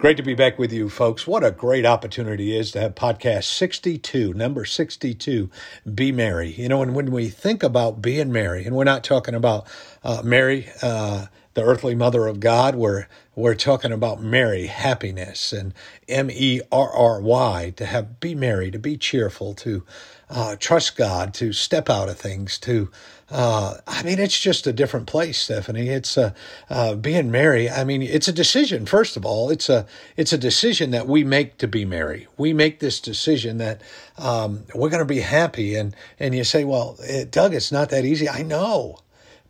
Great to be back with you, folks. What a great opportunity it is to have podcast 62, number 62, Be Merry. You know, and when we think about being merry, and we're not talking about uh, Mary, uh, the earthly mother of God, we're, we're talking about merry, happiness, and M E R R Y, to have be merry, to be cheerful, to uh, trust God, to step out of things, to uh, I mean, it's just a different place, Stephanie. It's uh, uh, being merry. I mean, it's a decision. First of all, it's a it's a decision that we make to be merry. We make this decision that um, we're going to be happy. And and you say, well, it, Doug, it's not that easy. I know,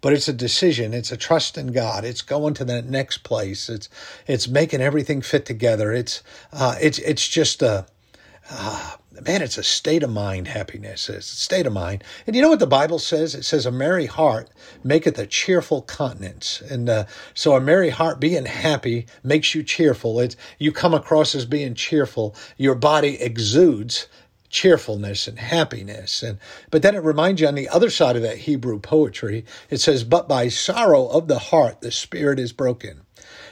but it's a decision. It's a trust in God. It's going to that next place. It's it's making everything fit together. It's uh, it's it's just a. Uh, man, it's a state of mind happiness. It's a state of mind. And you know what the Bible says? It says, a merry heart maketh a cheerful countenance. And uh, so a merry heart, being happy, makes you cheerful. It's, you come across as being cheerful. Your body exudes cheerfulness and happiness. And but then it reminds you on the other side of that Hebrew poetry, it says, But by sorrow of the heart the spirit is broken.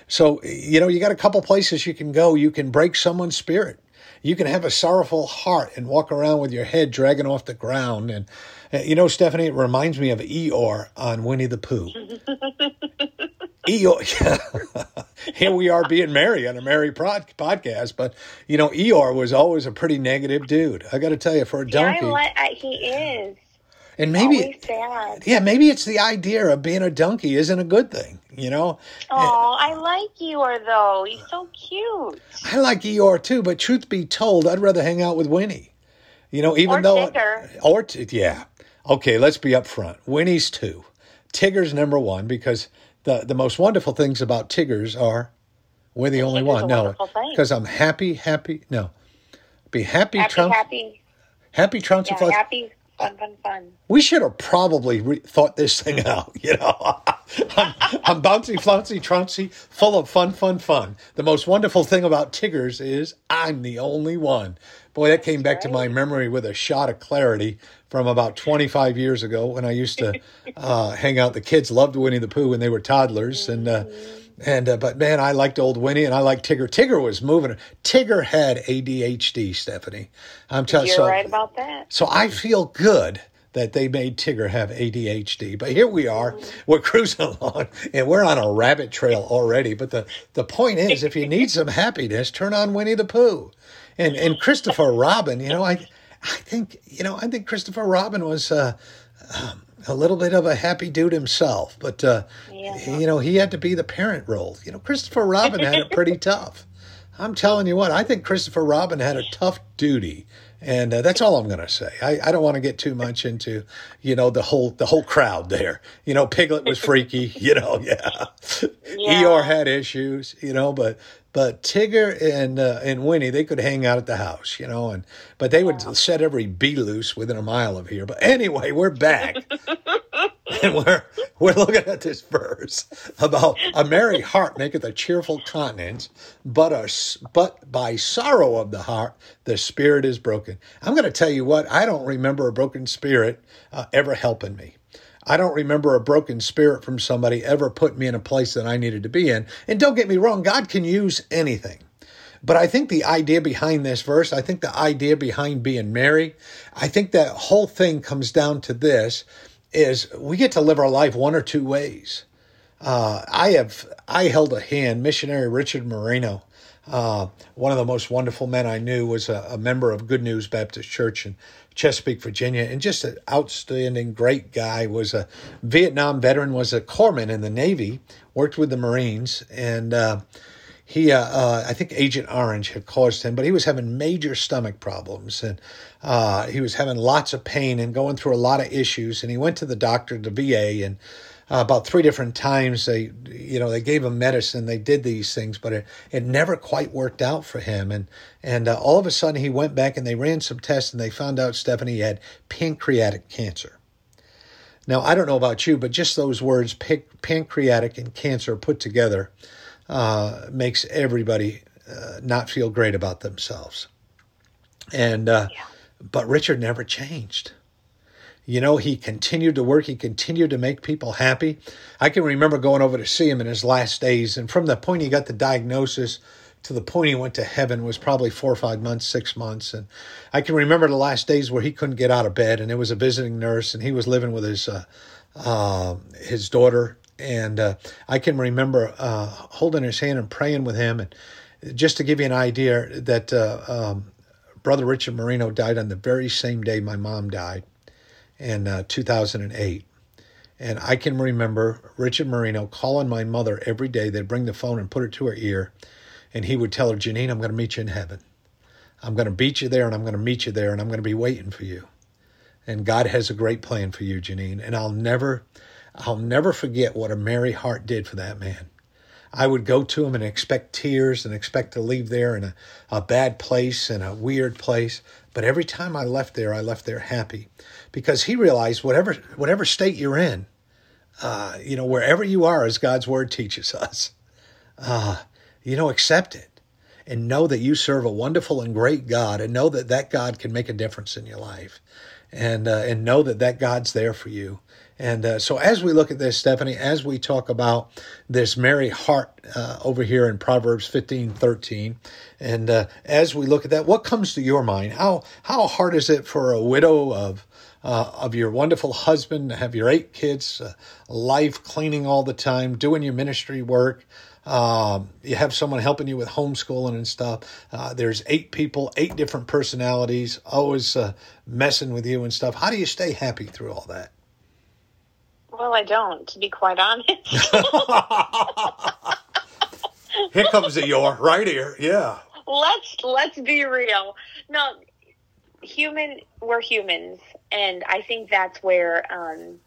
So, you know, you got a couple places you can go. You can break someone's spirit you can have a sorrowful heart and walk around with your head dragging off the ground. And uh, you know, Stephanie, it reminds me of Eeyore on Winnie the Pooh. Eeyore, here we are being merry on a merry prod, podcast, but you know, Eeyore was always a pretty negative dude. I got to tell you, for a donkey, yeah, I, I, he is. And maybe, yeah, maybe it's the idea of being a donkey isn't a good thing, you know. Oh, I like Eeyore though. He's so cute. I like Eeyore too, but truth be told, I'd rather hang out with Winnie. You know, even or though Tigger. or yeah, okay, let's be upfront. Winnie's two, Tigger's number one because the the most wonderful things about Tiggers are we're the only one. No, because I'm happy, happy. No, be happy, happy, Trump. happy, happy, trouncy, yeah, happy fun, fun, fun. We should have probably re- thought this thing out. You know, I'm, I'm bouncy, flouncy, trouncy, full of fun, fun, fun. The most wonderful thing about Tiggers is I'm the only one. Boy, that came back to my memory with a shot of clarity from about 25 years ago when I used to uh, hang out. The kids loved Winnie the Pooh when they were toddlers, and. Uh, and uh, but man, I liked old Winnie, and I liked Tigger. Tigger was moving. Tigger had ADHD, Stephanie. I'm telling you. You're so, right about that. So I feel good that they made Tigger have ADHD. But here we are, we're cruising along, and we're on a rabbit trail already. But the the point is, if you need some happiness, turn on Winnie the Pooh, and and Christopher Robin. You know, I I think you know I think Christopher Robin was. Uh, um, a little bit of a happy dude himself, but uh, yeah. you know he had to be the parent role. You know, Christopher Robin had it pretty tough. I'm telling you what, I think Christopher Robin had a tough duty, and uh, that's all I'm going to say. I, I don't want to get too much into, you know, the whole the whole crowd there. You know, Piglet was freaky. You know, yeah. yeah. Eeyore had issues. You know, but but Tigger and uh, and Winnie they could hang out at the house, you know, and but they would set every bee loose within a mile of here. But anyway, we're back. and we're we're looking at this verse about a merry heart maketh a cheerful countenance, but a but by sorrow of the heart the spirit is broken. I'm going to tell you what I don't remember a broken spirit uh, ever helping me. I don't remember a broken spirit from somebody ever put me in a place that I needed to be in. And don't get me wrong, God can use anything. But I think the idea behind this verse, I think the idea behind being merry, I think that whole thing comes down to this is we get to live our life one or two ways. Uh, I have I held a hand, missionary Richard Moreno, uh, one of the most wonderful men I knew was a, a, member of Good News Baptist Church in Chesapeake, Virginia, and just an outstanding, great guy. Was a Vietnam veteran, was a corpsman in the Navy, worked with the Marines, and uh, he, uh, uh I think Agent Orange had caused him, but he was having major stomach problems, and uh, he was having lots of pain and going through a lot of issues. And he went to the doctor, the VA, and uh, about three different times. They, you know, they gave him medicine. They did these things, but it, it never quite worked out for him. And and uh, all of a sudden, he went back and they ran some tests and they found out Stephanie had pancreatic cancer. Now, I don't know about you, but just those words, pancreatic and cancer put together, uh, makes everybody uh, not feel great about themselves. And uh, yeah. but Richard never changed. You know, he continued to work. He continued to make people happy. I can remember going over to see him in his last days, and from the point he got the diagnosis to the point he went to heaven was probably four or five months, six months. And I can remember the last days where he couldn't get out of bed, and it was a visiting nurse, and he was living with his uh, uh, his daughter. And uh, I can remember uh, holding his hand and praying with him. And just to give you an idea, that uh, um, Brother Richard Marino died on the very same day my mom died in uh, 2008. And I can remember Richard Marino calling my mother every day. They'd bring the phone and put it to her ear, and he would tell her, Janine, I'm going to meet you in heaven. I'm going to beat you there, and I'm going to meet you there, and I'm going to be waiting for you. And God has a great plan for you, Janine. And I'll never, I'll never forget what a merry heart did for that man. I would go to him and expect tears and expect to leave there in a, a bad place and a weird place. But every time I left there, I left there happy because he realized whatever whatever state you're in, uh, you know, wherever you are, as God's word teaches us, uh, you know, accept it and know that you serve a wonderful and great God, and know that that God can make a difference in your life, and uh, and know that that God's there for you. And uh, so, as we look at this, Stephanie, as we talk about this merry heart uh, over here in Proverbs 15 13, and uh, as we look at that, what comes to your mind? How, how hard is it for a widow of, uh, of your wonderful husband, to have your eight kids, uh, life cleaning all the time, doing your ministry work? Um, you have someone helping you with homeschooling and stuff. Uh, there's eight people, eight different personalities, always uh, messing with you and stuff. How do you stay happy through all that? Well, I don't, to be quite honest. here comes the your right here. Yeah. Let's let's be real. No, human. We're humans, and I think that's where um,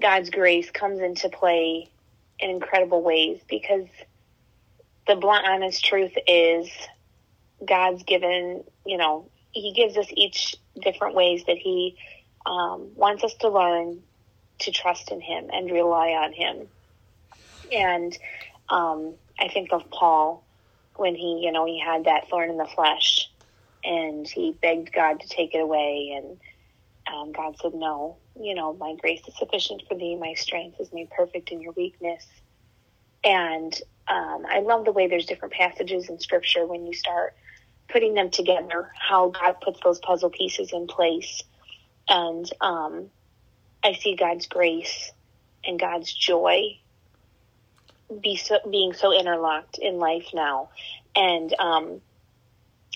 God's grace comes into play in incredible ways. Because the blunt, honest truth is, God's given. You know, He gives us each different ways that He um, wants us to learn to trust in him and rely on him. And um, I think of Paul when he, you know, he had that thorn in the flesh and he begged God to take it away. And um, God said, No, you know, my grace is sufficient for thee. My strength is made perfect in your weakness. And um, I love the way there's different passages in scripture when you start putting them together, how God puts those puzzle pieces in place. And um, I see God's grace and God's joy be so, being so interlocked in life now. And um,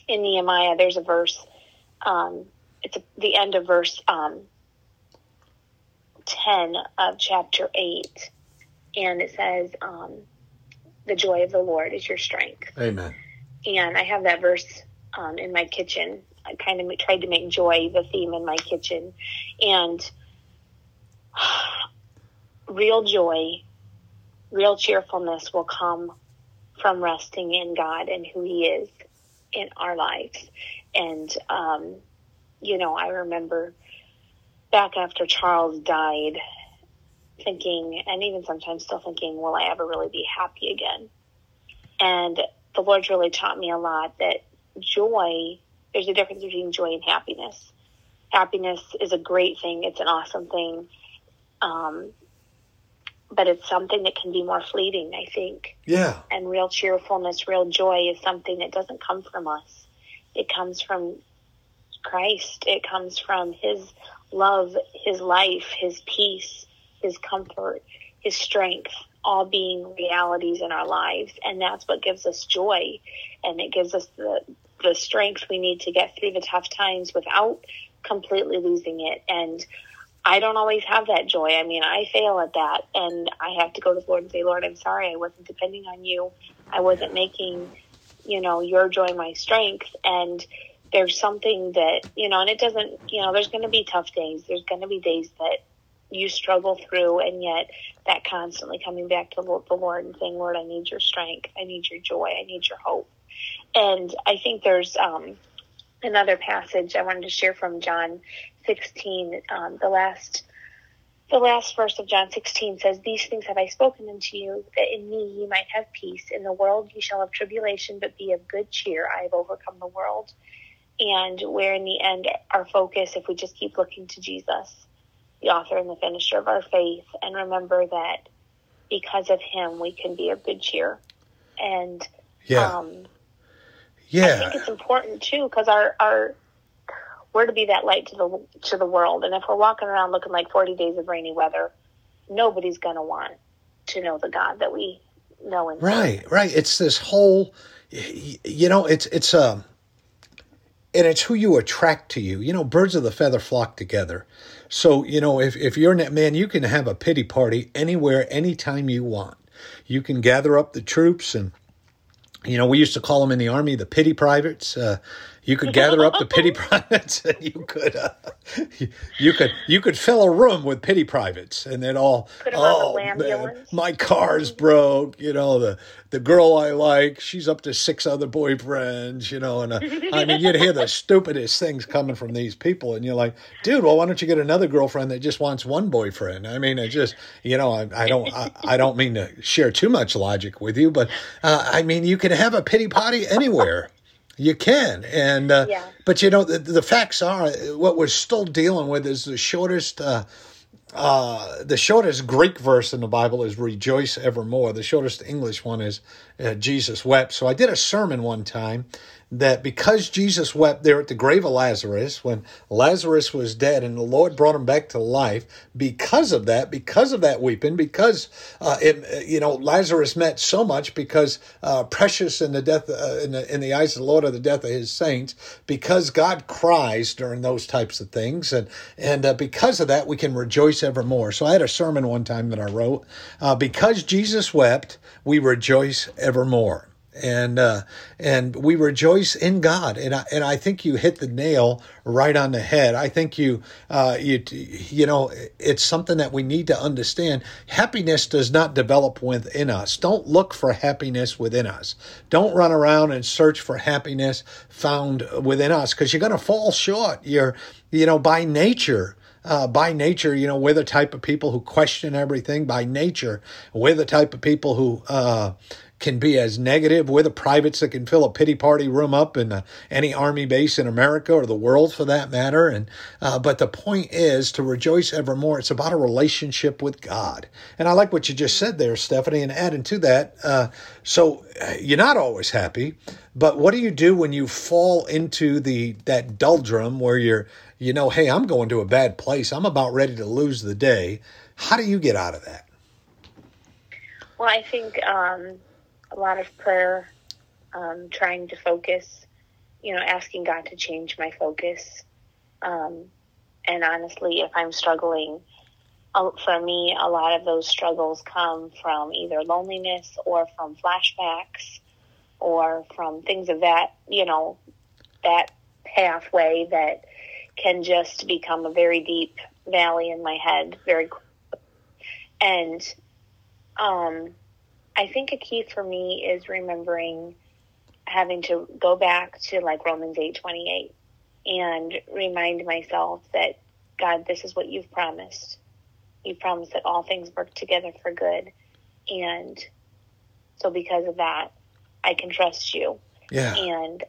in Nehemiah, there's a verse. Um, it's the end of verse um, ten of chapter eight, and it says, um, "The joy of the Lord is your strength." Amen. And I have that verse um, in my kitchen. I kind of tried to make joy the theme in my kitchen, and real joy, real cheerfulness will come from resting in God and who He is in our lives. And, um, you know, I remember back after Charles died, thinking, and even sometimes still thinking, will I ever really be happy again? And the Lord's really taught me a lot that joy, there's a difference between joy and happiness. Happiness is a great thing, it's an awesome thing. Um, but it's something that can be more fleeting, I think. Yeah. And real cheerfulness, real joy is something that doesn't come from us. It comes from Christ. It comes from His love, His life, His peace, His comfort, His strength, all being realities in our lives. And that's what gives us joy. And it gives us the, the strength we need to get through the tough times without completely losing it. And I don't always have that joy. I mean, I fail at that, and I have to go to the Lord and say, Lord, I'm sorry. I wasn't depending on you. I wasn't making, you know, your joy my strength. And there's something that, you know, and it doesn't, you know, there's going to be tough days. There's going to be days that you struggle through, and yet that constantly coming back to the Lord and saying, Lord, I need your strength. I need your joy. I need your hope. And I think there's um, another passage I wanted to share from John 16, um, the last the last verse of John 16 says, These things have I spoken unto you, that in me ye might have peace. In the world ye shall have tribulation, but be of good cheer. I have overcome the world. And where in the end our focus, if we just keep looking to Jesus, the author and the finisher of our faith, and remember that because of him we can be of good cheer. And yeah. um, yeah. I think it's important too because our our we're to be that light to the to the world. And if we're walking around looking like 40 days of rainy weather, nobody's going to want to know the God that we know and right, right. It's this whole, you know, it's it's um, and it's who you attract to you. You know, birds of the feather flock together. So you know, if if you're that man, you can have a pity party anywhere, anytime you want. You can gather up the troops and you know, we used to call them in the army the pity privates. Uh, you could gather up the pity privates, and you could uh, you could you could fill a room with pity privates, and then all oh man, my car's broke. You know the the girl I like, she's up to six other boyfriends. You know, and uh, I mean you'd hear the stupidest things coming from these people, and you're like, dude, well, why don't you get another girlfriend that just wants one boyfriend? I mean, it just you know, I, I don't I, I, don't mean to share too much logic with you, but uh, I mean you can have a pity party anywhere. You can, and uh, yeah. but you know the, the facts are what we're still dealing with is the shortest. Uh, uh, the shortest Greek verse in the Bible is "Rejoice evermore." The shortest English one is uh, "Jesus wept." So I did a sermon one time that because Jesus wept there at the grave of Lazarus when Lazarus was dead and the Lord brought him back to life, because of that, because of that weeping, because uh, it, you know Lazarus meant so much because uh, precious in the death uh, in, the, in the eyes of the Lord are the death of His saints, because God cries during those types of things, and and uh, because of that we can rejoice evermore. So I had a sermon one time that I wrote uh, because Jesus wept, we rejoice evermore and uh, and we rejoice in God. And I, and I think you hit the nail right on the head. I think you uh, you you know it's something that we need to understand. Happiness does not develop within us. Don't look for happiness within us. Don't run around and search for happiness found within us because you're going to fall short. You're you know by nature. Uh, by nature, you know, we're the type of people who question everything. By nature, we're the type of people who, uh, can be as negative. We're the privates that can fill a pity party room up in uh, any army base in America or the world for that matter. And uh, but the point is to rejoice evermore. It's about a relationship with God. And I like what you just said there, Stephanie. And adding to that, uh, so uh, you're not always happy, but what do you do when you fall into the that doldrum where you're you know, hey, I'm going to a bad place. I'm about ready to lose the day. How do you get out of that? Well, I think um, a lot of prayer, um, trying to focus, you know, asking God to change my focus. Um, and honestly, if I'm struggling, for me, a lot of those struggles come from either loneliness or from flashbacks or from things of that, you know, that pathway that can just become a very deep valley in my head very quickly. And um, I think a key for me is remembering having to go back to like Romans 8 28 and remind myself that God, this is what you've promised. You've promised that all things work together for good. And so because of that, I can trust you. Yeah. And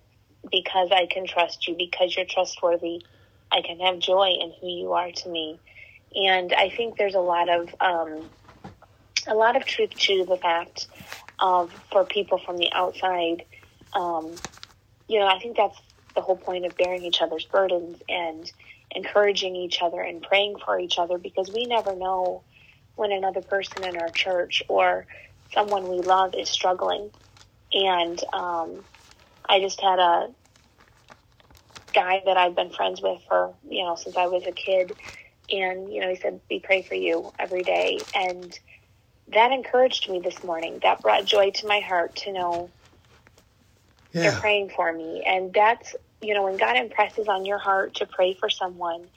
because I can trust you, because you're trustworthy, I can have joy in who you are to me. And I think there's a lot of um, a lot of truth to the fact of for people from the outside. Um, you know, I think that's the whole point of bearing each other's burdens and encouraging each other and praying for each other because we never know when another person in our church or someone we love is struggling. And um, I just had a guy that I've been friends with for, you know, since I was a kid. And, you know, he said, we pray for you every day. And that encouraged me this morning. That brought joy to my heart to know yeah. they're praying for me. And that's, you know, when God impresses on your heart to pray for someone,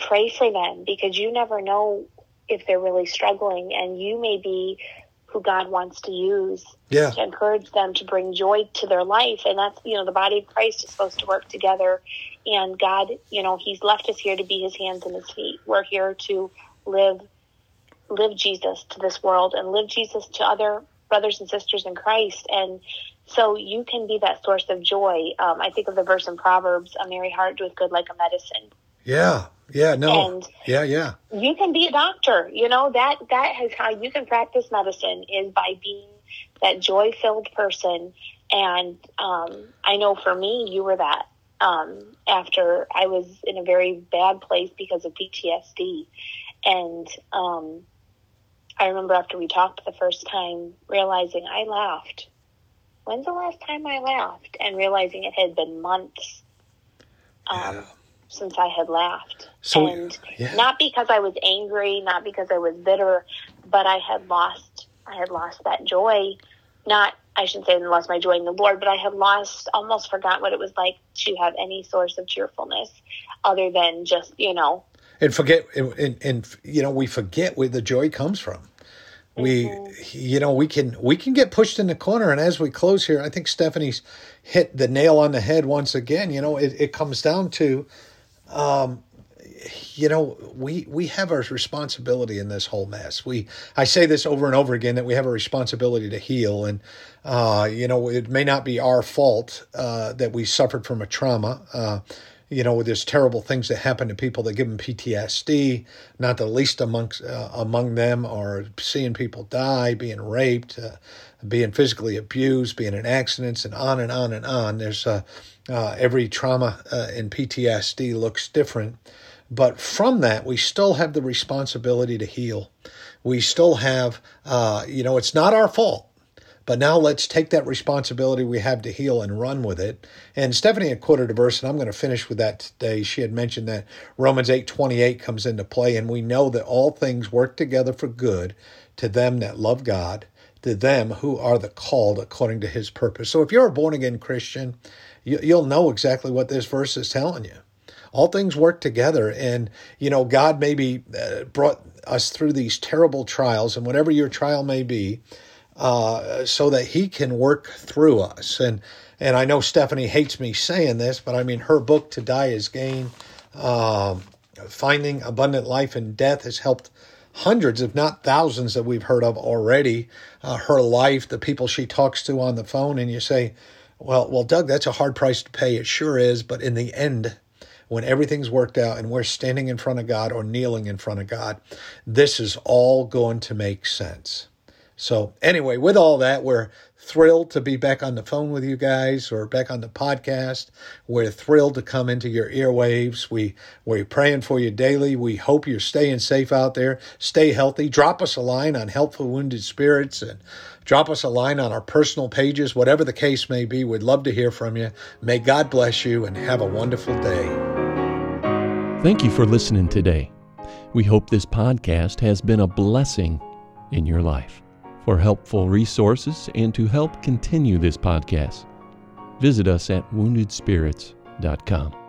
pray for them because you never know if they're really struggling and you may be who God wants to use Yeah. to encourage them to bring joy to their life. And that's, you know, the body of Christ is supposed to work together. And God, you know, He's left us here to be His hands and His feet. We're here to live, live Jesus to this world and live Jesus to other brothers and sisters in Christ. And so you can be that source of joy. Um, I think of the verse in Proverbs, a merry heart doeth good like a medicine. Yeah. Yeah. No. And- yeah. Yeah. you can be a doctor. You know that that is how you can practice medicine is by being that joy filled person. And um, I know for me, you were that. Um, after I was in a very bad place because of PTSD, and um, I remember after we talked the first time, realizing I laughed. When's the last time I laughed? And realizing it had been months. Um, Yeah. since I had laughed. So, and yeah. not because I was angry, not because I was bitter, but I had lost I had lost that joy. Not I shouldn't say I lost my joy in the Lord, but I had lost almost forgot what it was like to have any source of cheerfulness other than just, you know, and forget and, and, you know we forget where the joy comes from. We you know we can we can get pushed in the corner. And as we close here i think stephanie's hit the nail on the head once again. You know it, it comes down to um you know we we have our responsibility in this whole mess. We i say this over and over again that we have a responsibility to heal. And uh you know it may not be our fault uh that we suffered from a trauma uh you know, there's terrible things that happen to people that give them PTSD. Not the least amongst uh, among them are seeing people die, being raped, uh, being physically abused, being in accidents, and on and on and on. There's uh, uh, every trauma uh, in PTSD looks different, but from that we still have the responsibility to heal. We still have, uh, you know, it's not our fault. But now let's take that responsibility we have to heal and run with it. And Stephanie had quoted a verse, and I'm going to finish with that today. She had mentioned that Romans 8 28 comes into play, and we know that all things work together for good to them that love God, to them who are the called according to his purpose. So if you're a born again Christian, you, you'll know exactly what this verse is telling you all things work together and you know god maybe uh, brought us through these terrible trials and whatever your trial may be uh, so that he can work through us. And and i know stephanie hates me saying this but i mean her book to die is gain um, finding abundant life in death has helped hundreds if not thousands that we've heard of already uh, her life the people she talks to on the phone. And you say well well doug that's a hard price to pay. It sure is. But in the end when everything's worked out and we're standing in front of God or kneeling in front of God, this is all going to make sense. So, anyway, with all that, we're thrilled to be back on the phone with you guys or back on the podcast. We're thrilled to come into your earwaves. We, we're praying for you daily. We hope you're staying safe out there. Stay healthy. Drop us a line on Help for Wounded Spirits and drop us a line on our personal pages, whatever the case may be. We'd love to hear from you. May God bless you and have a wonderful day. Thank you for listening today. We hope this podcast has been a blessing in your life. For helpful resources and to help continue this podcast, visit us at woundedspirits.com.